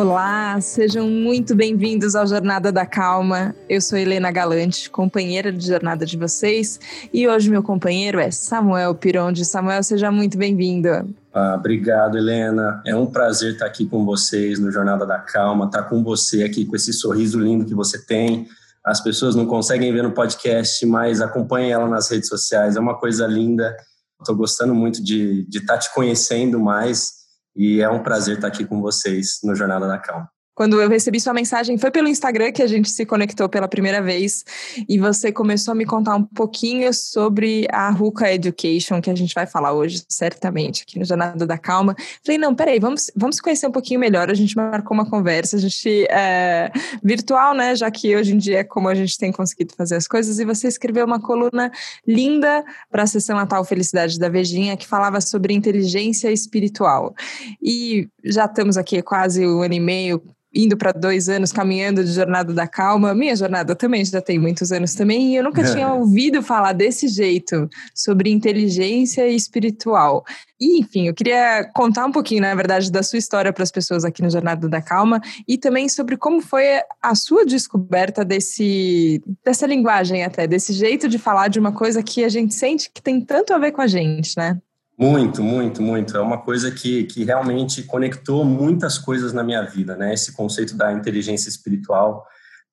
Olá, sejam muito bem-vindos ao Jornada da Calma. Eu sou Helena Galante, companheira de jornada de vocês, e hoje meu companheiro é Samuel Pironde. Samuel, seja muito bem-vindo. Ah, obrigado, Helena. É um prazer estar aqui com vocês no Jornada da Calma, estar com você aqui com esse sorriso lindo que você tem. As pessoas não conseguem ver no podcast, mas acompanhem ela nas redes sociais. É uma coisa linda. Estou gostando muito de, de estar te conhecendo mais e é um prazer estar aqui com vocês no Jornada da Calma. Quando eu recebi sua mensagem, foi pelo Instagram que a gente se conectou pela primeira vez e você começou a me contar um pouquinho sobre a Ruka Education, que a gente vai falar hoje, certamente, aqui no Jornada da Calma. Falei, não, peraí, vamos, vamos conhecer um pouquinho melhor. A gente marcou uma conversa, a gente é, virtual, né? Já que hoje em dia é como a gente tem conseguido fazer as coisas. E você escreveu uma coluna linda para a sessão Natal Felicidade da Vejinha, que falava sobre inteligência espiritual. E já estamos aqui quase um ano e meio indo para dois anos caminhando de Jornada da Calma. Minha jornada também já tem muitos anos também, e eu nunca tinha ouvido falar desse jeito sobre inteligência espiritual. E, enfim, eu queria contar um pouquinho, na verdade, da sua história para as pessoas aqui no Jornada da Calma e também sobre como foi a sua descoberta desse, dessa linguagem até, desse jeito de falar de uma coisa que a gente sente que tem tanto a ver com a gente, né? Muito, muito, muito. É uma coisa que, que realmente conectou muitas coisas na minha vida, né? Esse conceito da inteligência espiritual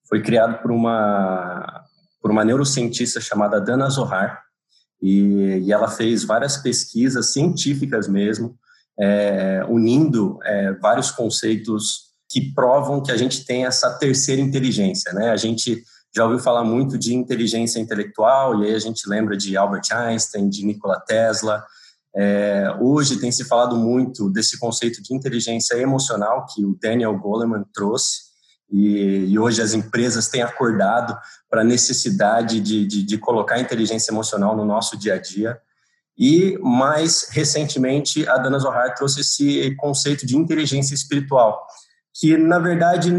foi criado por uma, por uma neurocientista chamada Dana Zohar, e, e ela fez várias pesquisas científicas mesmo, é, unindo é, vários conceitos que provam que a gente tem essa terceira inteligência, né? A gente já ouviu falar muito de inteligência intelectual, e aí a gente lembra de Albert Einstein, de Nikola Tesla, é, hoje tem se falado muito desse conceito de inteligência emocional que o Daniel Goleman trouxe, e, e hoje as empresas têm acordado para a necessidade de, de, de colocar inteligência emocional no nosso dia a dia. E mais recentemente, a Dana Zohar trouxe esse conceito de inteligência espiritual, que na verdade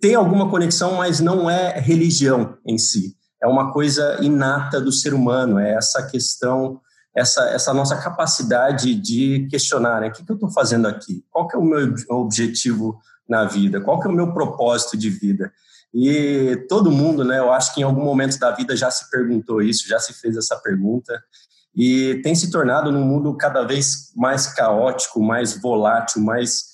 tem alguma conexão, mas não é religião em si. É uma coisa inata do ser humano, é essa questão essa, essa nossa capacidade de questionar, né? O que, que eu estou fazendo aqui? Qual que é o meu objetivo na vida? Qual que é o meu propósito de vida? E todo mundo, né? Eu acho que em algum momento da vida já se perguntou isso, já se fez essa pergunta e tem se tornado num mundo cada vez mais caótico, mais volátil, mais,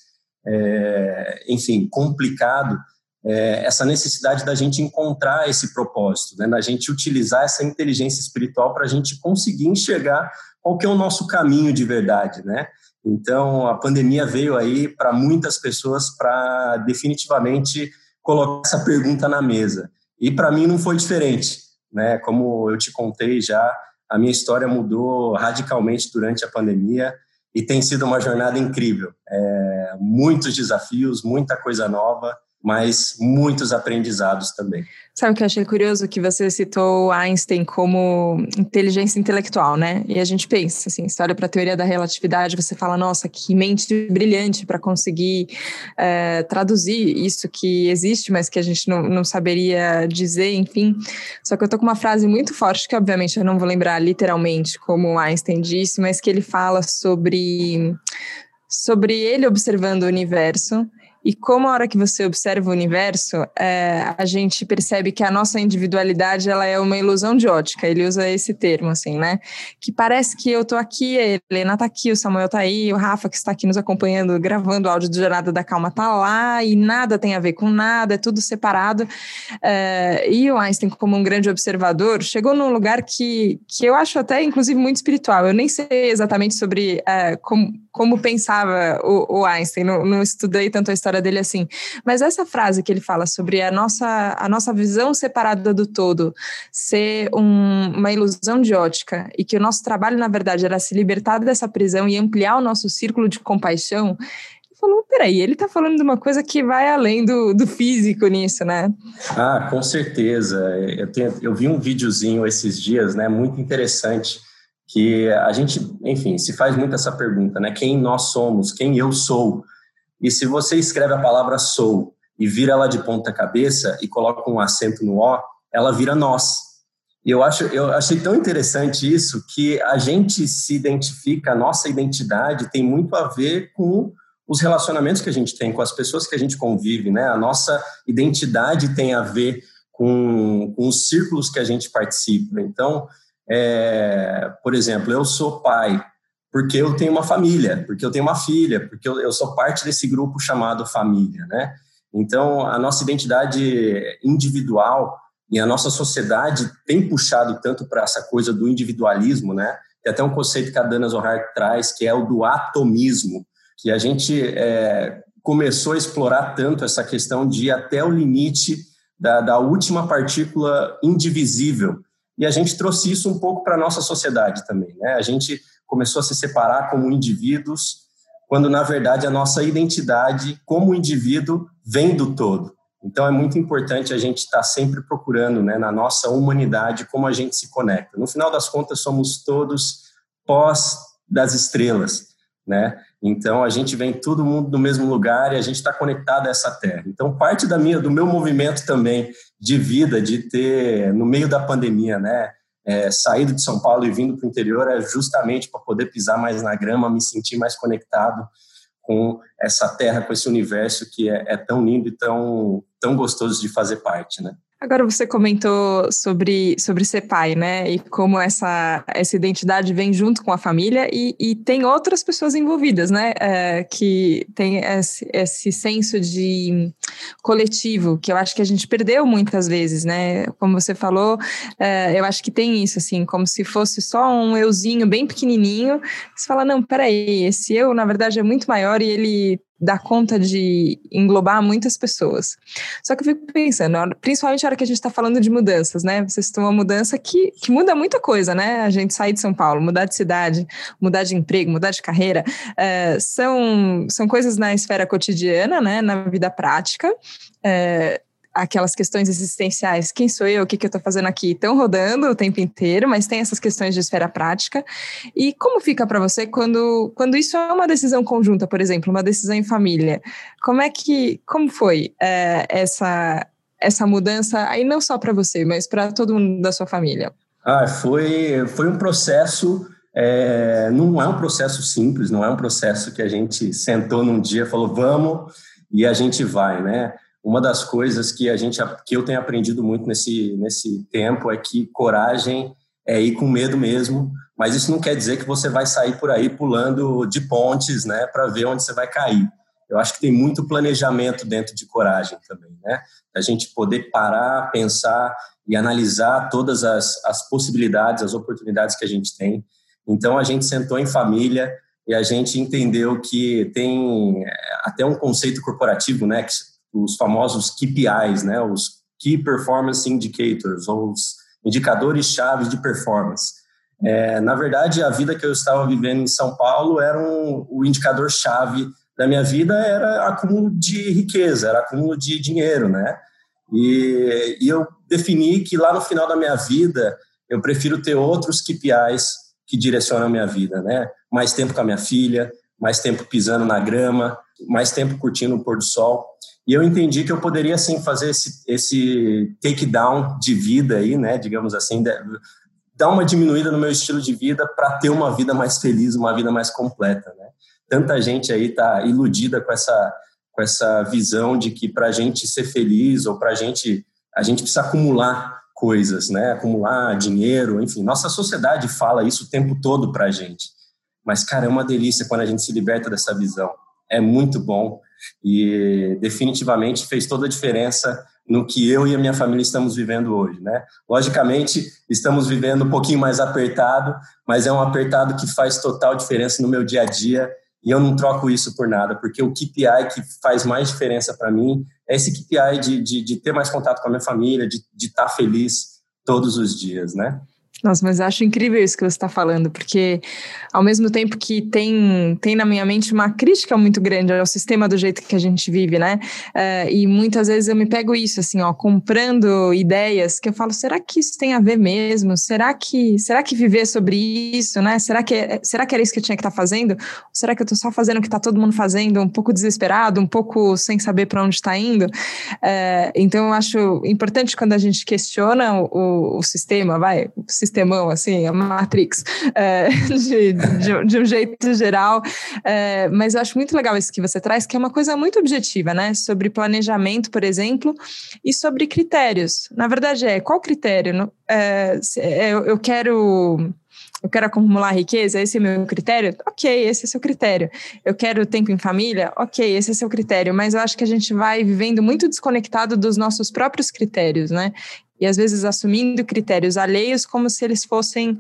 é, enfim, complicado é, essa necessidade da gente encontrar esse propósito, né, da gente utilizar essa inteligência espiritual para a gente conseguir enxergar qual que é o nosso caminho de verdade, né? Então, a pandemia veio aí para muitas pessoas para definitivamente colocar essa pergunta na mesa. E para mim não foi diferente, né? Como eu te contei já, a minha história mudou radicalmente durante a pandemia e tem sido uma jornada incrível. É, muitos desafios, muita coisa nova mas muitos aprendizados também. Sabe o que eu achei curioso? Que você citou Einstein como inteligência intelectual, né? E a gente pensa, assim, você olha para a teoria da relatividade, você fala, nossa, que mente brilhante para conseguir é, traduzir isso que existe, mas que a gente não, não saberia dizer, enfim. Só que eu tô com uma frase muito forte, que obviamente eu não vou lembrar literalmente como Einstein disse, mas que ele fala sobre sobre ele observando o universo e como a hora que você observa o universo, é, a gente percebe que a nossa individualidade ela é uma ilusão de ótica. Ele usa esse termo, assim, né? Que parece que eu tô aqui, a Helena tá aqui, o Samuel tá aí, o Rafa que está aqui nos acompanhando, gravando o áudio do Jornada da Calma tá lá, e nada tem a ver com nada, é tudo separado. É, e o Einstein, como um grande observador, chegou num lugar que, que eu acho até, inclusive, muito espiritual. Eu nem sei exatamente sobre é, como, como pensava o, o Einstein, não, não estudei tanto a história dele assim. Mas essa frase que ele fala sobre a nossa, a nossa visão separada do todo ser um, uma ilusão de ótica e que o nosso trabalho, na verdade, era se libertar dessa prisão e ampliar o nosso círculo de compaixão, falou, peraí, ele está falando de uma coisa que vai além do, do físico nisso, né? Ah, com certeza. Eu, tenho, eu vi um videozinho esses dias, né, muito interessante, que a gente, enfim, se faz muito essa pergunta, né, quem nós somos, quem eu sou, e se você escreve a palavra sou e vira ela de ponta cabeça e coloca um acento no O, ela vira nós. E eu, acho, eu achei tão interessante isso que a gente se identifica, a nossa identidade tem muito a ver com os relacionamentos que a gente tem com as pessoas que a gente convive, né? A nossa identidade tem a ver com, com os círculos que a gente participa. Então, é, por exemplo, eu sou pai porque eu tenho uma família, porque eu tenho uma filha, porque eu, eu sou parte desse grupo chamado família, né? Então, a nossa identidade individual e a nossa sociedade tem puxado tanto para essa coisa do individualismo, né? Tem até um conceito que a Dana Zohar traz, que é o do atomismo, que a gente é, começou a explorar tanto essa questão de ir até o limite da, da última partícula indivisível. E a gente trouxe isso um pouco para a nossa sociedade também. Né? A gente começou a se separar como indivíduos, quando na verdade a nossa identidade como indivíduo vem do todo. Então é muito importante a gente estar tá sempre procurando, né, na nossa humanidade, como a gente se conecta. No final das contas, somos todos pós das estrelas, né? Então a gente vem todo mundo do mesmo lugar e a gente está conectado a essa terra. Então parte da minha, do meu movimento também de vida, de ter no meio da pandemia, né, é, saído de São Paulo e vindo para o interior é justamente para poder pisar mais na grama, me sentir mais conectado com essa terra, com esse universo que é, é tão lindo e tão, tão gostoso de fazer parte, né? Agora você comentou sobre, sobre ser pai, né? E como essa, essa identidade vem junto com a família e, e tem outras pessoas envolvidas, né? É, que tem esse, esse senso de coletivo que eu acho que a gente perdeu muitas vezes, né? Como você falou, é, eu acho que tem isso, assim, como se fosse só um euzinho bem pequenininho. Você fala, não, peraí, esse eu, na verdade, é muito maior e ele dá conta de englobar muitas pessoas. Só que eu fico pensando, principalmente na hora que a gente está falando de mudanças, né? Vocês estão uma mudança que, que muda muita coisa, né? A gente sair de São Paulo, mudar de cidade, mudar de emprego, mudar de carreira, é, são, são coisas na esfera cotidiana, né? Na vida prática. É, aquelas questões existenciais, quem sou eu, o que, que eu estou fazendo aqui, estão rodando o tempo inteiro, mas tem essas questões de esfera prática. E como fica para você quando, quando isso é uma decisão conjunta, por exemplo, uma decisão em família? Como é que, como foi é, essa, essa mudança, aí não só para você, mas para todo mundo da sua família? Ah, foi, foi um processo... É, não é um processo simples, não é um processo que a gente sentou num dia e falou vamos e a gente vai, né? Uma das coisas que a gente que eu tenho aprendido muito nesse nesse tempo é que coragem é ir com medo mesmo, mas isso não quer dizer que você vai sair por aí pulando de pontes, né, para ver onde você vai cair. Eu acho que tem muito planejamento dentro de coragem também, né? A gente poder parar, pensar e analisar todas as, as possibilidades, as oportunidades que a gente tem. Então a gente sentou em família e a gente entendeu que tem é, até um conceito corporativo, né, que os famosos KPIs, né, os Key Performance Indicators, ou os indicadores chaves de performance. É, na verdade, a vida que eu estava vivendo em São Paulo era um, o indicador chave da minha vida era acúmulo de riqueza, era acúmulo de dinheiro, né? E, e eu defini que lá no final da minha vida eu prefiro ter outros KPIs que direcionam a minha vida, né? Mais tempo com a minha filha, mais tempo pisando na grama, mais tempo curtindo o pôr do sol. E eu entendi que eu poderia, sim, fazer esse, esse take-down de vida aí, né, digamos assim, dar uma diminuída no meu estilo de vida para ter uma vida mais feliz, uma vida mais completa, né. Tanta gente aí está iludida com essa, com essa visão de que para a gente ser feliz ou para a gente, a gente precisa acumular coisas, né, acumular dinheiro, enfim, nossa sociedade fala isso o tempo todo para a gente. Mas, cara, é uma delícia quando a gente se liberta dessa visão. É muito bom e definitivamente fez toda a diferença no que eu e a minha família estamos vivendo hoje, né? Logicamente, estamos vivendo um pouquinho mais apertado, mas é um apertado que faz total diferença no meu dia a dia e eu não troco isso por nada, porque o KPI que faz mais diferença para mim é esse KPI de, de, de, ter mais contato com a minha família, de estar tá feliz todos os dias, né? Nossa, mas acho incrível isso que você está falando, porque ao mesmo tempo que tem, tem na minha mente uma crítica muito grande ao sistema do jeito que a gente vive, né? Uh, e muitas vezes eu me pego isso, assim, ó, comprando ideias que eu falo, será que isso tem a ver mesmo? Será que, será que viver sobre isso, né? Será que, é, será que era isso que eu tinha que estar tá fazendo? Ou será que eu estou só fazendo o que está todo mundo fazendo, um pouco desesperado, um pouco sem saber para onde está indo? Uh, então eu acho importante quando a gente questiona o, o sistema, vai, o sistema sistemão, assim, a Matrix, é, de, de, de, um jeito geral. É, mas eu acho muito legal isso que você traz, que é uma coisa muito objetiva, né? Sobre planejamento, por exemplo, e sobre critérios. Na verdade, é qual critério? É, é, eu, eu quero eu quero acumular riqueza, esse é meu critério? Ok, esse é seu critério. Eu quero tempo em família? Ok, esse é seu critério. Mas eu acho que a gente vai vivendo muito desconectado dos nossos próprios critérios, né? E às vezes assumindo critérios alheios como se eles fossem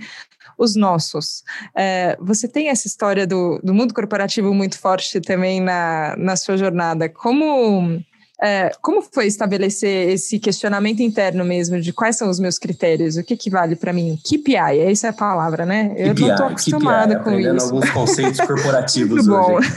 os nossos. É, você tem essa história do, do mundo corporativo muito forte também na, na sua jornada. Como é, como foi estabelecer esse questionamento interno mesmo de quais são os meus critérios? O que, que vale para mim? KPI, essa é a palavra, né? Eu KPI, não estou acostumada KPI, com isso. alguns conceitos corporativos hoje.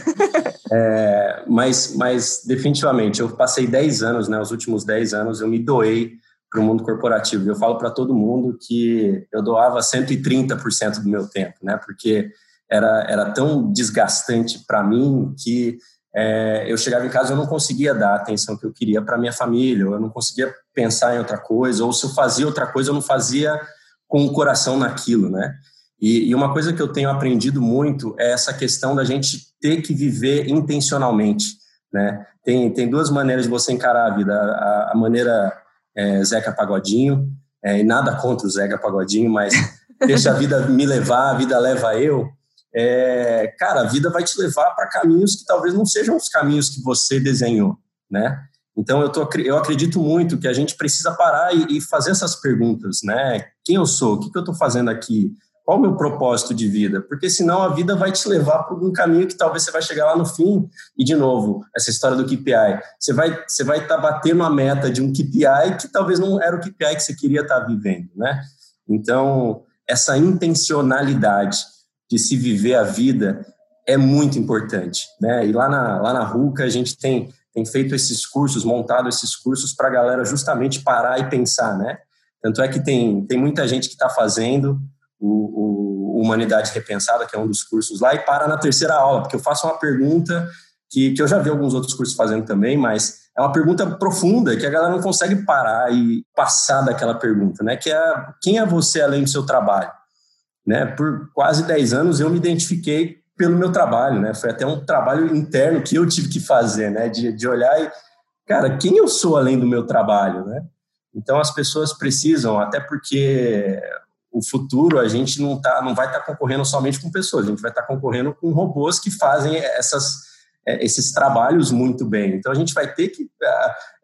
É, mas, mas definitivamente, eu passei 10 anos, né, os últimos 10 anos, eu me doei para o mundo corporativo. Eu falo para todo mundo que eu doava 130% do meu tempo, né? Porque era, era tão desgastante para mim que é, eu chegava em casa eu não conseguia dar a atenção que eu queria para minha família, eu não conseguia pensar em outra coisa, ou se eu fazia outra coisa, eu não fazia com o coração naquilo, né? E, e uma coisa que eu tenho aprendido muito é essa questão da gente ter que viver intencionalmente, né? Tem, tem duas maneiras de você encarar a vida. A, a maneira é, Zeca Pagodinho, é, e nada contra o Zeca Pagodinho, mas deixa a vida me levar, a vida leva eu é, cara, a vida vai te levar para caminhos que talvez não sejam os caminhos que você desenhou, né? Então eu, tô, eu acredito muito que a gente precisa parar e, e fazer essas perguntas, né? Quem eu sou? O que, que eu estou fazendo aqui? Qual o meu propósito de vida? Porque senão a vida vai te levar para um caminho que talvez você vai chegar lá no fim e de novo essa história do KPI. Você vai você vai estar tá batendo a meta de um KPI que talvez não era o KPI que você queria estar tá vivendo, né? Então essa intencionalidade de se viver a vida é muito importante, né? E lá na, lá na RUCA a gente tem, tem feito esses cursos, montado esses cursos para a galera justamente parar e pensar, né? Tanto é que tem, tem muita gente que está fazendo o, o, Humanidade Repensada, que é um dos cursos lá, e para na terceira aula, porque eu faço uma pergunta que, que eu já vi alguns outros cursos fazendo também, mas é uma pergunta profunda que a galera não consegue parar e passar daquela pergunta, né? Que é quem é você além do seu trabalho? Né? Por quase 10 anos eu me identifiquei pelo meu trabalho, né? Foi até um trabalho interno que eu tive que fazer, né? De, de olhar e, cara, quem eu sou além do meu trabalho, né? Então as pessoas precisam, até porque o futuro a gente não tá, não vai estar tá concorrendo somente com pessoas, a gente vai estar tá concorrendo com robôs que fazem essas é, esses trabalhos muito bem. Então a gente vai ter que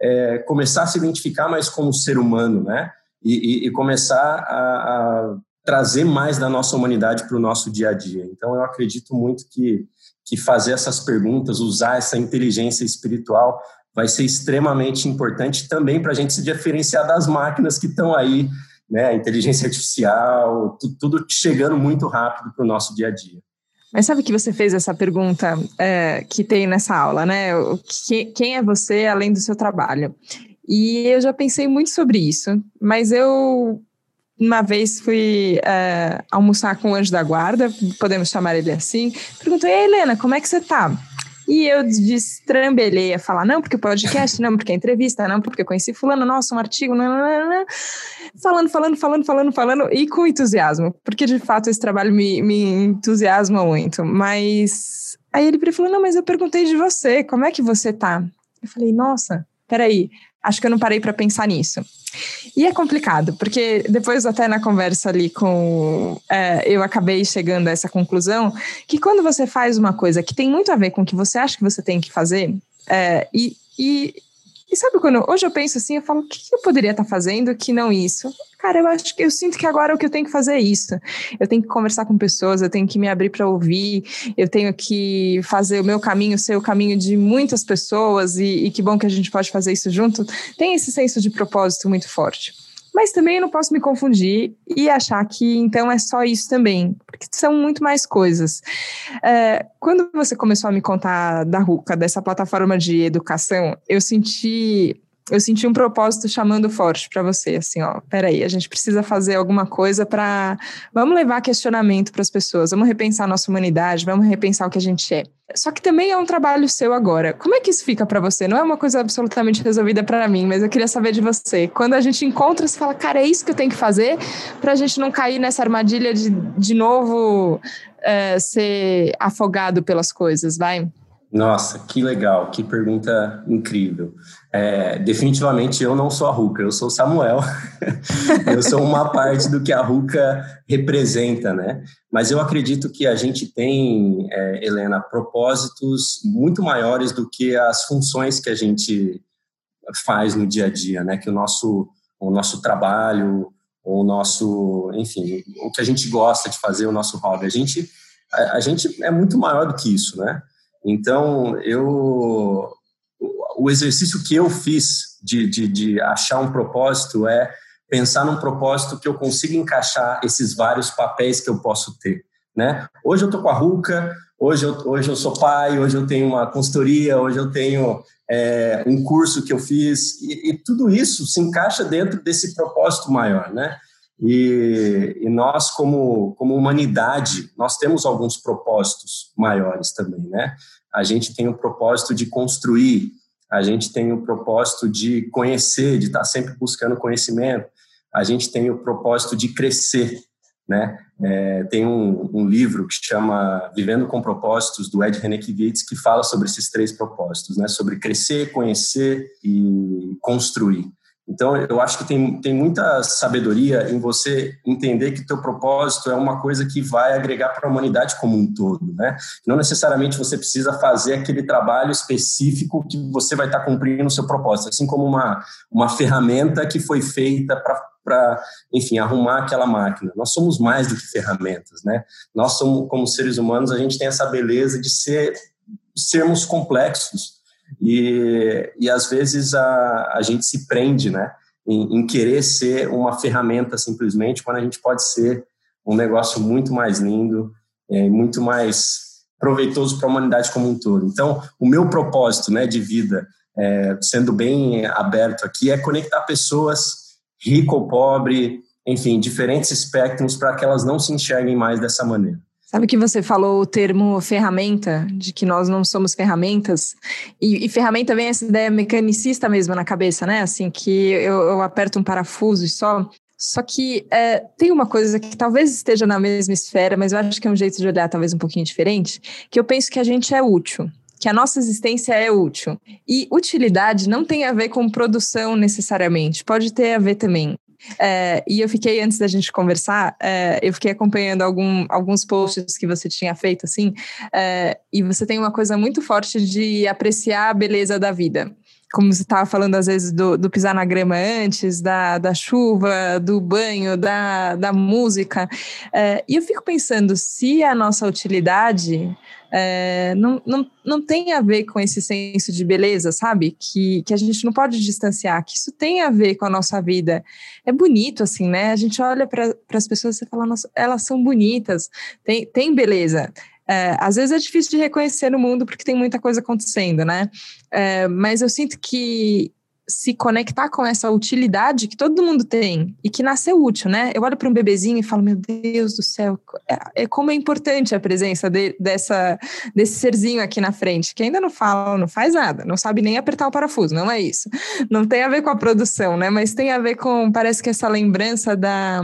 é, começar a se identificar mais como ser humano, né? E, e, e começar a, a trazer mais da nossa humanidade para o nosso dia a dia. Então, eu acredito muito que, que fazer essas perguntas, usar essa inteligência espiritual, vai ser extremamente importante também para a gente se diferenciar das máquinas que estão aí, né? Inteligência artificial, tudo chegando muito rápido para o nosso dia a dia. Mas sabe que você fez essa pergunta é, que tem nessa aula, né? Que, quem é você além do seu trabalho? E eu já pensei muito sobre isso, mas eu uma vez fui é, almoçar com o anjo da guarda, podemos chamar ele assim. Perguntou, e Helena, como é que você tá? E eu destrambelhei a falar, não, porque podcast, não, porque entrevista, não, porque eu conheci fulano, nossa, um artigo, não, não, não. falando, falando, falando, falando, falando, e com entusiasmo, porque de fato esse trabalho me, me entusiasma muito. Mas aí ele falou, não, mas eu perguntei de você, como é que você tá? Eu falei, nossa, peraí, acho que eu não parei para pensar nisso. E é complicado, porque depois, até na conversa ali com. É, eu acabei chegando a essa conclusão que quando você faz uma coisa que tem muito a ver com o que você acha que você tem que fazer, é, e, e e sabe quando hoje eu penso assim, eu falo, o que eu poderia estar tá fazendo que não isso? Cara, eu acho que eu sinto que agora o que eu tenho que fazer é isso. Eu tenho que conversar com pessoas, eu tenho que me abrir para ouvir, eu tenho que fazer o meu caminho ser o caminho de muitas pessoas, e, e que bom que a gente pode fazer isso junto. Tem esse senso de propósito muito forte mas também não posso me confundir e achar que então é só isso também, porque são muito mais coisas. É, quando você começou a me contar da RUCA, dessa plataforma de educação, eu senti eu senti um propósito chamando forte para você, assim, ó, peraí, a gente precisa fazer alguma coisa para, vamos levar questionamento para as pessoas, vamos repensar a nossa humanidade, vamos repensar o que a gente é. Só que também é um trabalho seu agora. Como é que isso fica para você? Não é uma coisa absolutamente resolvida para mim, mas eu queria saber de você. Quando a gente encontra, você fala, cara, é isso que eu tenho que fazer para a gente não cair nessa armadilha de, de novo, é, ser afogado pelas coisas, vai? Nossa, que legal, que pergunta incrível. É, definitivamente eu não sou a Ruka, eu sou o Samuel. eu sou uma parte do que a Ruka representa, né? Mas eu acredito que a gente tem, é, Helena, propósitos muito maiores do que as funções que a gente faz no dia a dia, né? Que o nosso, o nosso trabalho, o nosso, enfim, o que a gente gosta de fazer, o nosso hobby. A gente, a, a gente é muito maior do que isso, né? Então, eu, o exercício que eu fiz de, de, de achar um propósito é pensar num propósito que eu consiga encaixar esses vários papéis que eu posso ter. Né? Hoje eu estou com a Ruca, hoje eu, hoje eu sou pai, hoje eu tenho uma consultoria, hoje eu tenho é, um curso que eu fiz, e, e, tudo isso se encaixa dentro desse propósito maior. Né? E, e, nós, como, como humanidade, nós temos alguns propósitos maiores também, né? A gente tem o propósito de construir, a gente tem o propósito de conhecer, de estar sempre buscando conhecimento, a gente tem o propósito de crescer, né? É, tem um, um, livro que chama Vivendo com Propósitos, do Ed Renekiewicz, que fala sobre esses três propósitos, né? Sobre crescer, conhecer e construir. Então, eu acho que tem, tem muita sabedoria em você entender que teu propósito é uma coisa que vai agregar para a humanidade como um todo, né? Não necessariamente você precisa fazer aquele trabalho específico que você vai estar cumprindo o seu propósito, assim como uma, uma ferramenta que foi feita para, enfim, arrumar aquela máquina. Nós somos mais do que ferramentas, né? Nós somos, como seres humanos, a gente tem essa beleza de ser, sermos complexos, e, e às vezes a, a gente se prende, né? Em, em, querer ser uma ferramenta simplesmente, quando a gente pode ser um negócio muito mais lindo, é, muito mais proveitoso para a humanidade como um todo. Então, o meu propósito né, de vida, é, sendo bem aberto aqui, é conectar pessoas, rico ou pobre, enfim, diferentes espectros, para que elas não se enxerguem mais dessa maneira. Sabe que você falou o termo ferramenta, de que nós não somos ferramentas, e, e ferramenta vem essa ideia mecanicista mesmo na cabeça, né? Assim, que eu, eu aperto um parafuso e só. Só que é, tem uma coisa que talvez esteja na mesma esfera, mas eu acho que é um jeito de olhar talvez um pouquinho diferente, que eu penso que a gente é útil que a nossa existência é útil. E utilidade não tem a ver com produção necessariamente, pode ter a ver também. É, e eu fiquei, antes da gente conversar, é, eu fiquei acompanhando algum, alguns posts que você tinha feito, assim, é, e você tem uma coisa muito forte de apreciar a beleza da vida como você estava falando às vezes do, do, pisar na grama antes, da, da chuva, do banho, da, da música. É, e eu fico pensando se a nossa utilidade é, não, não, não tem a ver com esse senso de beleza, sabe? Que, que a gente não pode distanciar, que isso tem a ver com a nossa vida. É bonito, assim, né? A gente olha para as pessoas e fala, nossa, elas são bonitas, tem, tem beleza. É, às vezes é difícil de reconhecer no mundo porque tem muita coisa acontecendo, né? É, mas eu sinto que se conectar com essa utilidade que todo mundo tem e que nasceu útil, né? Eu olho para um bebezinho e falo, meu Deus do céu, é, é como é importante a presença de, dessa, desse serzinho aqui na frente, que ainda não fala, não faz nada, não sabe nem apertar o parafuso, não é isso. Não tem a ver com a produção, né? Mas tem a ver com, parece que essa lembrança da.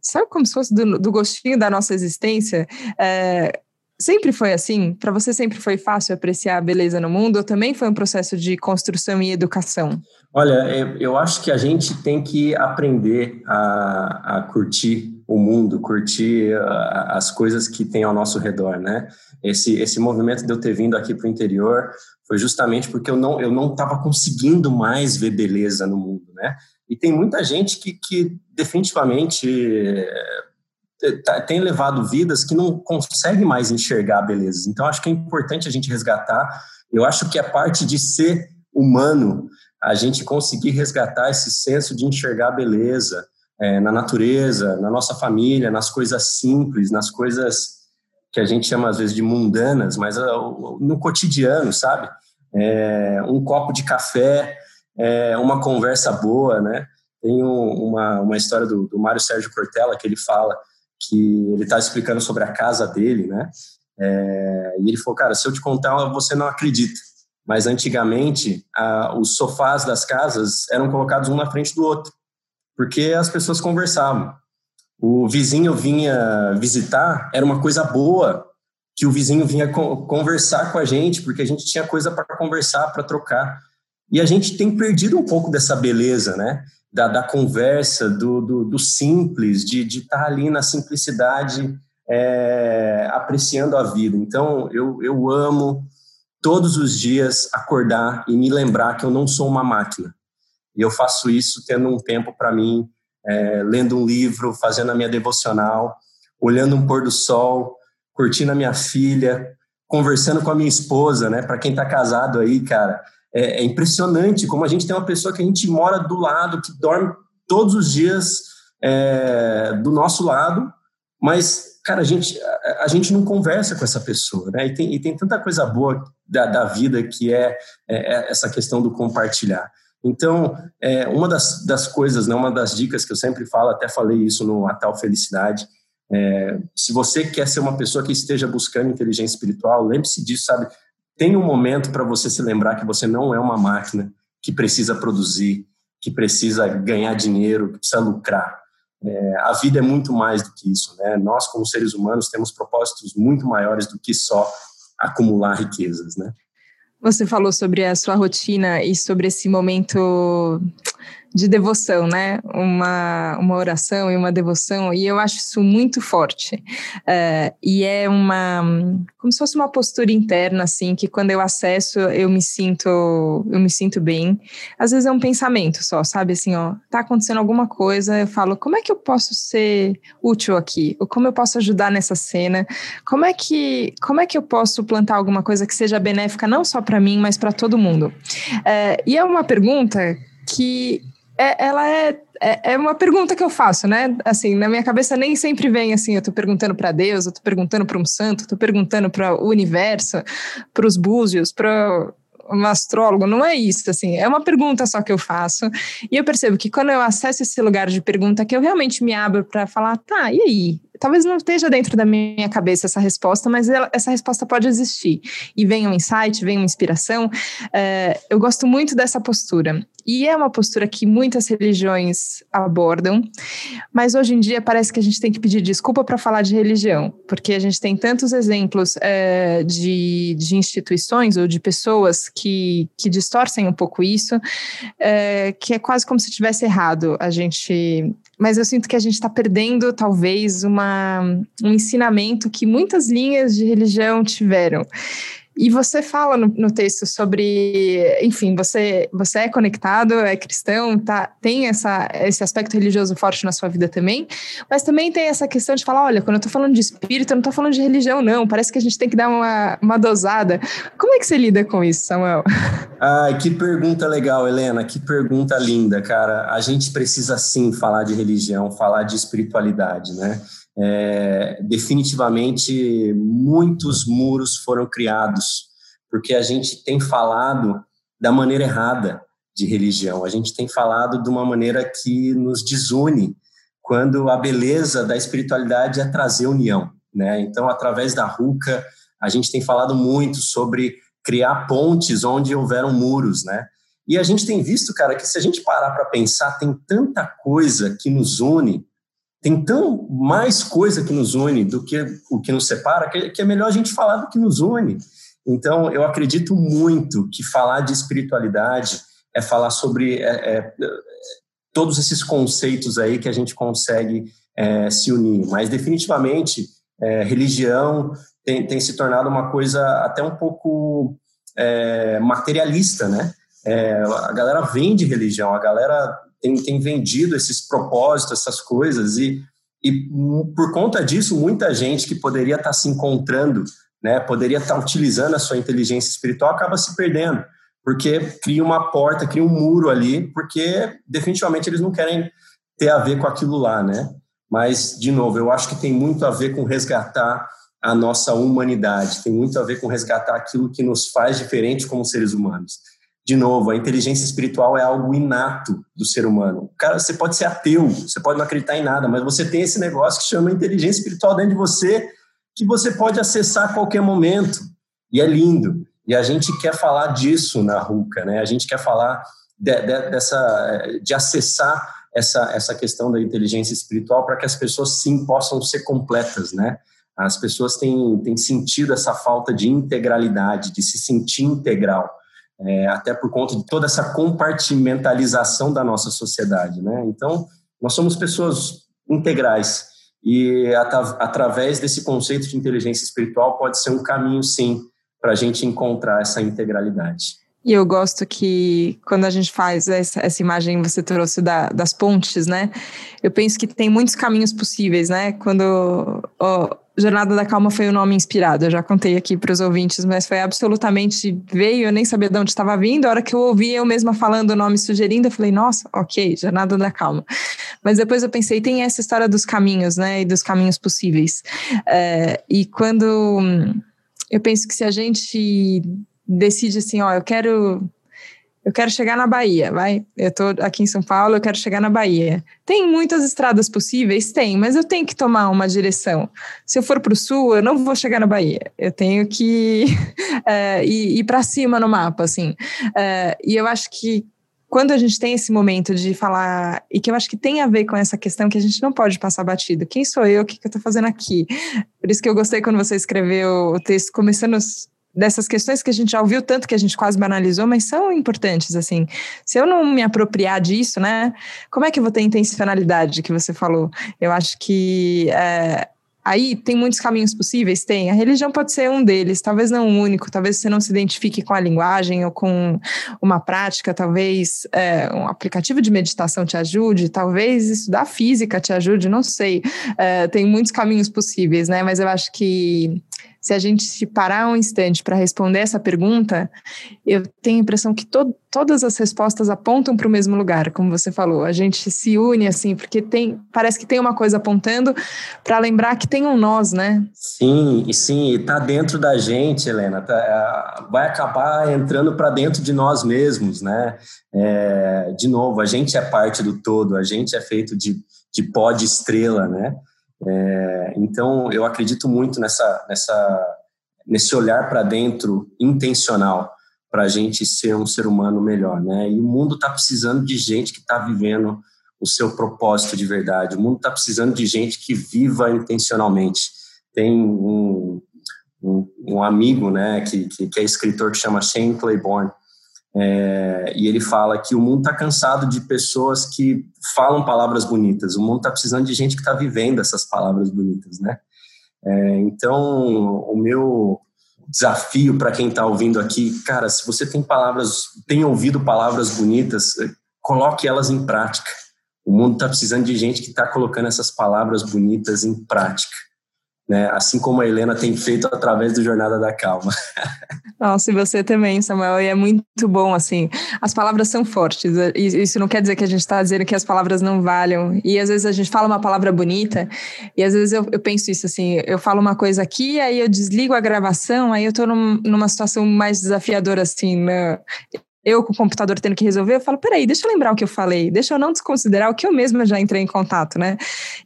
Sabe como se fosse do, do gostinho da nossa existência? É, Sempre foi assim? Para você sempre foi fácil apreciar a beleza no mundo ou também foi um processo de construção e educação? Olha, eu acho que a gente tem que aprender a, a curtir o mundo, curtir as coisas que tem ao nosso redor, né? Esse, esse movimento de eu ter vindo aqui para o interior foi justamente porque eu não eu não estava conseguindo mais ver beleza no mundo, né? E tem muita gente que, que definitivamente Tá, tem levado vidas que não consegue mais enxergar belezas. Então, acho que é importante a gente resgatar. Eu acho que a parte de ser humano, a gente conseguir resgatar esse senso de enxergar beleza é, na natureza, na nossa família, nas coisas simples, nas coisas que a gente chama às vezes de mundanas, mas uh, no cotidiano, sabe? É, um copo de café, é, uma conversa boa, né? Tem um, uma, uma história do, do Mário Sérgio Cortella que ele fala que ele está explicando sobre a casa dele, né? É, e ele falou, cara, se eu te contar, você não acredita. Mas antigamente, a, os sofás das casas eram colocados um na frente do outro, porque as pessoas conversavam. O vizinho vinha visitar, era uma coisa boa que o vizinho vinha conversar com a gente, porque a gente tinha coisa para conversar, para trocar. E a gente tem perdido um pouco dessa beleza, né? Da, da conversa, do, do, do, simples, de estar tá ali na simplicidade, é, apreciando a vida. Então, eu, eu amo todos os dias acordar e me lembrar que eu não sou uma máquina. E eu faço isso tendo um tempo para mim, é, lendo um livro, fazendo a minha devocional, olhando um pôr do sol, curtindo a minha filha, conversando com a minha esposa, né? Para quem está casado aí, cara, é, é, impressionante como a gente tem uma pessoa que a gente mora do lado, que dorme todos os dias é, do nosso lado, mas, cara, a gente, a, a, gente não conversa com essa pessoa, né? E tem, e tem tanta coisa boa da, da vida que é, é, é essa questão do compartilhar. Então, é, uma das, das coisas, né, uma das dicas que eu sempre falo, até falei isso no A Tal Felicidade, é, se você quer ser uma pessoa que esteja buscando inteligência espiritual, lembre-se disso, sabe? Tem um momento para você se lembrar que você não é uma máquina que precisa produzir, que precisa ganhar dinheiro, que precisa lucrar. É, a vida é muito mais do que isso, né? Nós, como seres humanos, temos propósitos muito maiores do que só acumular riquezas, né? Você falou sobre a sua rotina e sobre esse momento de devoção, né? Uma, uma oração e uma devoção, e eu acho isso muito forte. É, e é uma, como se fosse uma postura interna, assim, que quando eu acesso, eu me sinto, eu me sinto bem. Às vezes é um pensamento só, sabe? Assim, ó, tá acontecendo alguma coisa, eu falo, como é que eu posso ser útil aqui? Ou como eu posso ajudar nessa cena? Como é que, como é que eu posso plantar alguma coisa que seja benéfica não só para mim, mas para todo mundo? É, e é uma pergunta que é, ela é, é, é, uma pergunta que eu faço, né? Assim, na minha cabeça nem sempre vem assim, eu tô perguntando para Deus, eu tô perguntando para um santo, eu tô perguntando para o universo, para os búzios, para um astrólogo, não é isso, assim, é uma pergunta só que eu faço, e eu percebo que quando eu acesso esse lugar de pergunta, que eu realmente me abro para falar, tá, e aí? Talvez não esteja dentro da minha cabeça essa resposta, mas ela, essa resposta pode existir. E vem um insight, vem uma inspiração. É, eu gosto muito dessa postura. E é uma postura que muitas religiões abordam, mas hoje em dia parece que a gente tem que pedir desculpa para falar de religião, porque a gente tem tantos exemplos é, de, de instituições ou de pessoas que, que distorcem um pouco isso, é, que é quase como se tivesse errado a gente mas eu sinto que a gente está perdendo, talvez, uma, um ensinamento que muitas linhas de religião tiveram. E você fala no, no, texto sobre, enfim, você, você é conectado, é cristão, tá, tem essa, esse aspecto religioso forte na sua vida também, mas também tem essa questão de falar, olha, quando eu tô falando de espírito, eu não tô falando de religião, não, parece que a gente tem que dar uma, uma dosada. Como é que você lida com isso, Samuel? Ai, que pergunta legal, Helena, que pergunta linda, cara. A gente precisa sim falar de religião, falar de espiritualidade, né? É, definitivamente muitos muros foram criados, porque a gente tem falado da maneira errada de religião, a gente tem falado de uma maneira que nos desune, quando a beleza da espiritualidade é trazer união. Né? Então, através da RUCA, a gente tem falado muito sobre criar pontes onde houveram muros, né? E a gente tem visto, cara, que se a gente parar para pensar, tem tanta coisa que nos une tem tão mais coisa que nos une do que o que nos separa, que, é melhor a gente falar do que nos une. Então, eu acredito muito que falar de espiritualidade é falar sobre é, é, todos esses conceitos aí que a gente consegue é, se unir. Mas, definitivamente, é, religião tem, tem, se tornado uma coisa até um pouco é, materialista, né? É, a galera vende religião, a galera tem, tem vendido esses propósitos, essas coisas, e, e por conta disso, muita gente que poderia estar se encontrando, né, poderia estar utilizando a sua inteligência espiritual, acaba se perdendo, porque cria uma porta, cria um muro ali, porque definitivamente eles não querem ter a ver com aquilo lá, né? Mas, de novo, eu acho que tem muito a ver com resgatar a nossa humanidade, tem muito a ver com resgatar aquilo que nos faz diferente como seres humanos de novo, a inteligência espiritual é algo inato do ser humano. Cara, você pode ser ateu, você pode não acreditar em nada, mas você tem esse negócio que chama inteligência espiritual dentro de você, que você pode acessar a qualquer momento. E é lindo. E a gente quer falar disso na RUCA, né? A gente quer falar de, de, dessa, de acessar essa, essa questão da inteligência espiritual para que as pessoas sim possam ser completas, né? As pessoas têm, têm sentido essa falta de integralidade, de se sentir integral é, até por conta de toda essa compartimentalização da nossa sociedade, né? Então, nós somos pessoas integrais e at através desse conceito de inteligência espiritual pode ser um caminho, sim, para a gente encontrar essa integralidade. E eu gosto que quando a gente faz essa, essa imagem você trouxe da, das pontes, né? Eu penso que tem muitos caminhos possíveis, né? Quando oh, Jornada da Calma foi o nome inspirado, eu já contei aqui para os ouvintes, mas foi absolutamente veio, eu nem sabia de onde estava vindo. A hora que eu ouvi eu mesma falando o nome sugerindo, eu falei, nossa, ok, Jornada da Calma. Mas depois eu pensei, tem essa história dos caminhos, né, e dos caminhos possíveis. É, e quando eu penso que se a gente decide assim, ó, eu quero eu quero chegar na Bahia, vai. Eu tô aqui em São Paulo, eu quero chegar na Bahia. Tem muitas estradas possíveis? Tem, mas eu tenho que tomar uma direção. Se eu for para o sul, eu não vou chegar na Bahia. Eu tenho que é, ir, ir para cima no mapa, assim. É, e eu acho que quando a gente tem esse momento de falar, e que eu acho que tem a ver com essa questão que a gente não pode passar batido. Quem sou eu? O que, que eu estou fazendo aqui? Por isso que eu gostei quando você escreveu o texto, começando dessas questões que a gente já ouviu tanto que a gente quase banalizou, mas são importantes, assim. Se eu não me apropriar disso, né, como é que eu vou ter intencionalidade que você falou? Eu acho que é, aí tem muitos caminhos possíveis, tem. A religião pode ser um deles, talvez não o único, talvez você não se identifique com a linguagem ou com uma prática, talvez é, um aplicativo de meditação te ajude, talvez estudar física te ajude, não sei. É, tem muitos caminhos possíveis, né, mas eu acho que se a gente se parar um instante para responder essa pergunta, eu tenho a impressão que to todas as respostas apontam para o mesmo lugar, como você falou. A gente se une assim, porque tem, parece que tem uma coisa apontando para lembrar que tem um nós, né? Sim, e sim, está dentro da gente, Helena. Tá, vai acabar entrando para dentro de nós mesmos, né? É, de novo, a gente é parte do todo, a gente é feito de, de pó de estrela, né? É, então, eu acredito muito nessa, nessa, nesse olhar para dentro intencional para a gente ser um ser humano melhor, né? E o mundo está precisando de gente que está vivendo o seu propósito de verdade. O mundo está precisando de gente que viva intencionalmente. Tem um, um, um amigo, né, que, que, que, é escritor que chama Shane Claiborne, é, e ele fala que o mundo está cansado de pessoas que falam palavras bonitas. O mundo está precisando de gente que está vivendo essas palavras bonitas, né? É, então, o meu desafio para quem está ouvindo aqui, cara, se você tem palavras, tem ouvido palavras bonitas, é, coloque elas em prática. O mundo está precisando de gente que está colocando essas palavras bonitas em prática né? Assim como a Helena tem feito através do Jornada da Calma. Nossa, e você também, Samuel, e é muito bom, assim, as palavras são fortes, e isso não quer dizer que a gente está dizendo que as palavras não valham, e às vezes a gente fala uma palavra bonita, e às vezes eu, eu penso isso, assim, eu falo uma coisa aqui, aí eu desligo a gravação, aí eu estou num, numa situação mais desafiadora, assim, né? Eu com o computador tendo que resolver, eu falo, peraí, deixa eu lembrar o que eu falei, deixa eu não desconsiderar o que eu mesma já entrei em contato, né?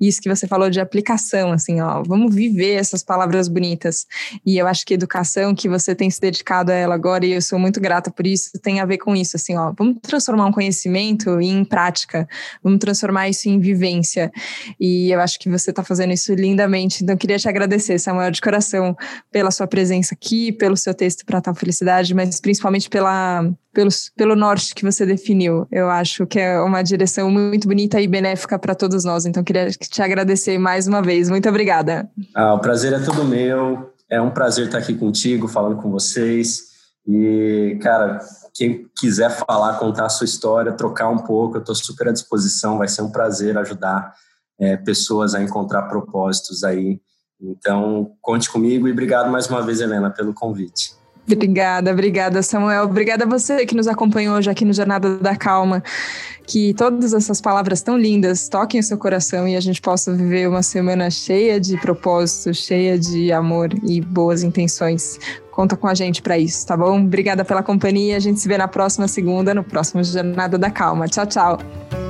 Isso que você falou de aplicação, assim, ó, vamos viver essas palavras bonitas. E eu acho que educação, que você tem se dedicado a ela agora, e eu sou muito grata por isso, tem a ver com isso, assim, ó, vamos transformar um conhecimento em prática, vamos transformar isso em vivência. E eu acho que você está fazendo isso lindamente. Então, eu queria te agradecer, Samuel, de coração, pela sua presença aqui, pelo seu texto para tal felicidade, mas principalmente pela pelo, pelo norte que você definiu. Eu acho que é uma direção muito bonita e benéfica para todos nós. Então, queria te agradecer mais uma vez. Muito obrigada. Ah, o prazer é todo meu. É um prazer estar aqui contigo, falando com vocês. E, cara, quem quiser falar, contar a sua história, trocar um pouco, eu estou super à disposição. Vai ser um prazer ajudar é, pessoas a encontrar propósitos aí. Então, conte comigo e obrigado mais uma vez, Helena, pelo convite. Obrigada, obrigada, Samuel. Obrigada a você que nos acompanhou hoje aqui no Jornada da Calma. Que todas essas palavras tão lindas toquem o seu coração e a gente possa viver uma semana cheia de propósito, cheia de amor e boas intenções. Conta com a gente para isso, tá bom? Obrigada pela companhia. A gente se vê na próxima segunda, no próximo Jornada da Calma. Tchau, tchau.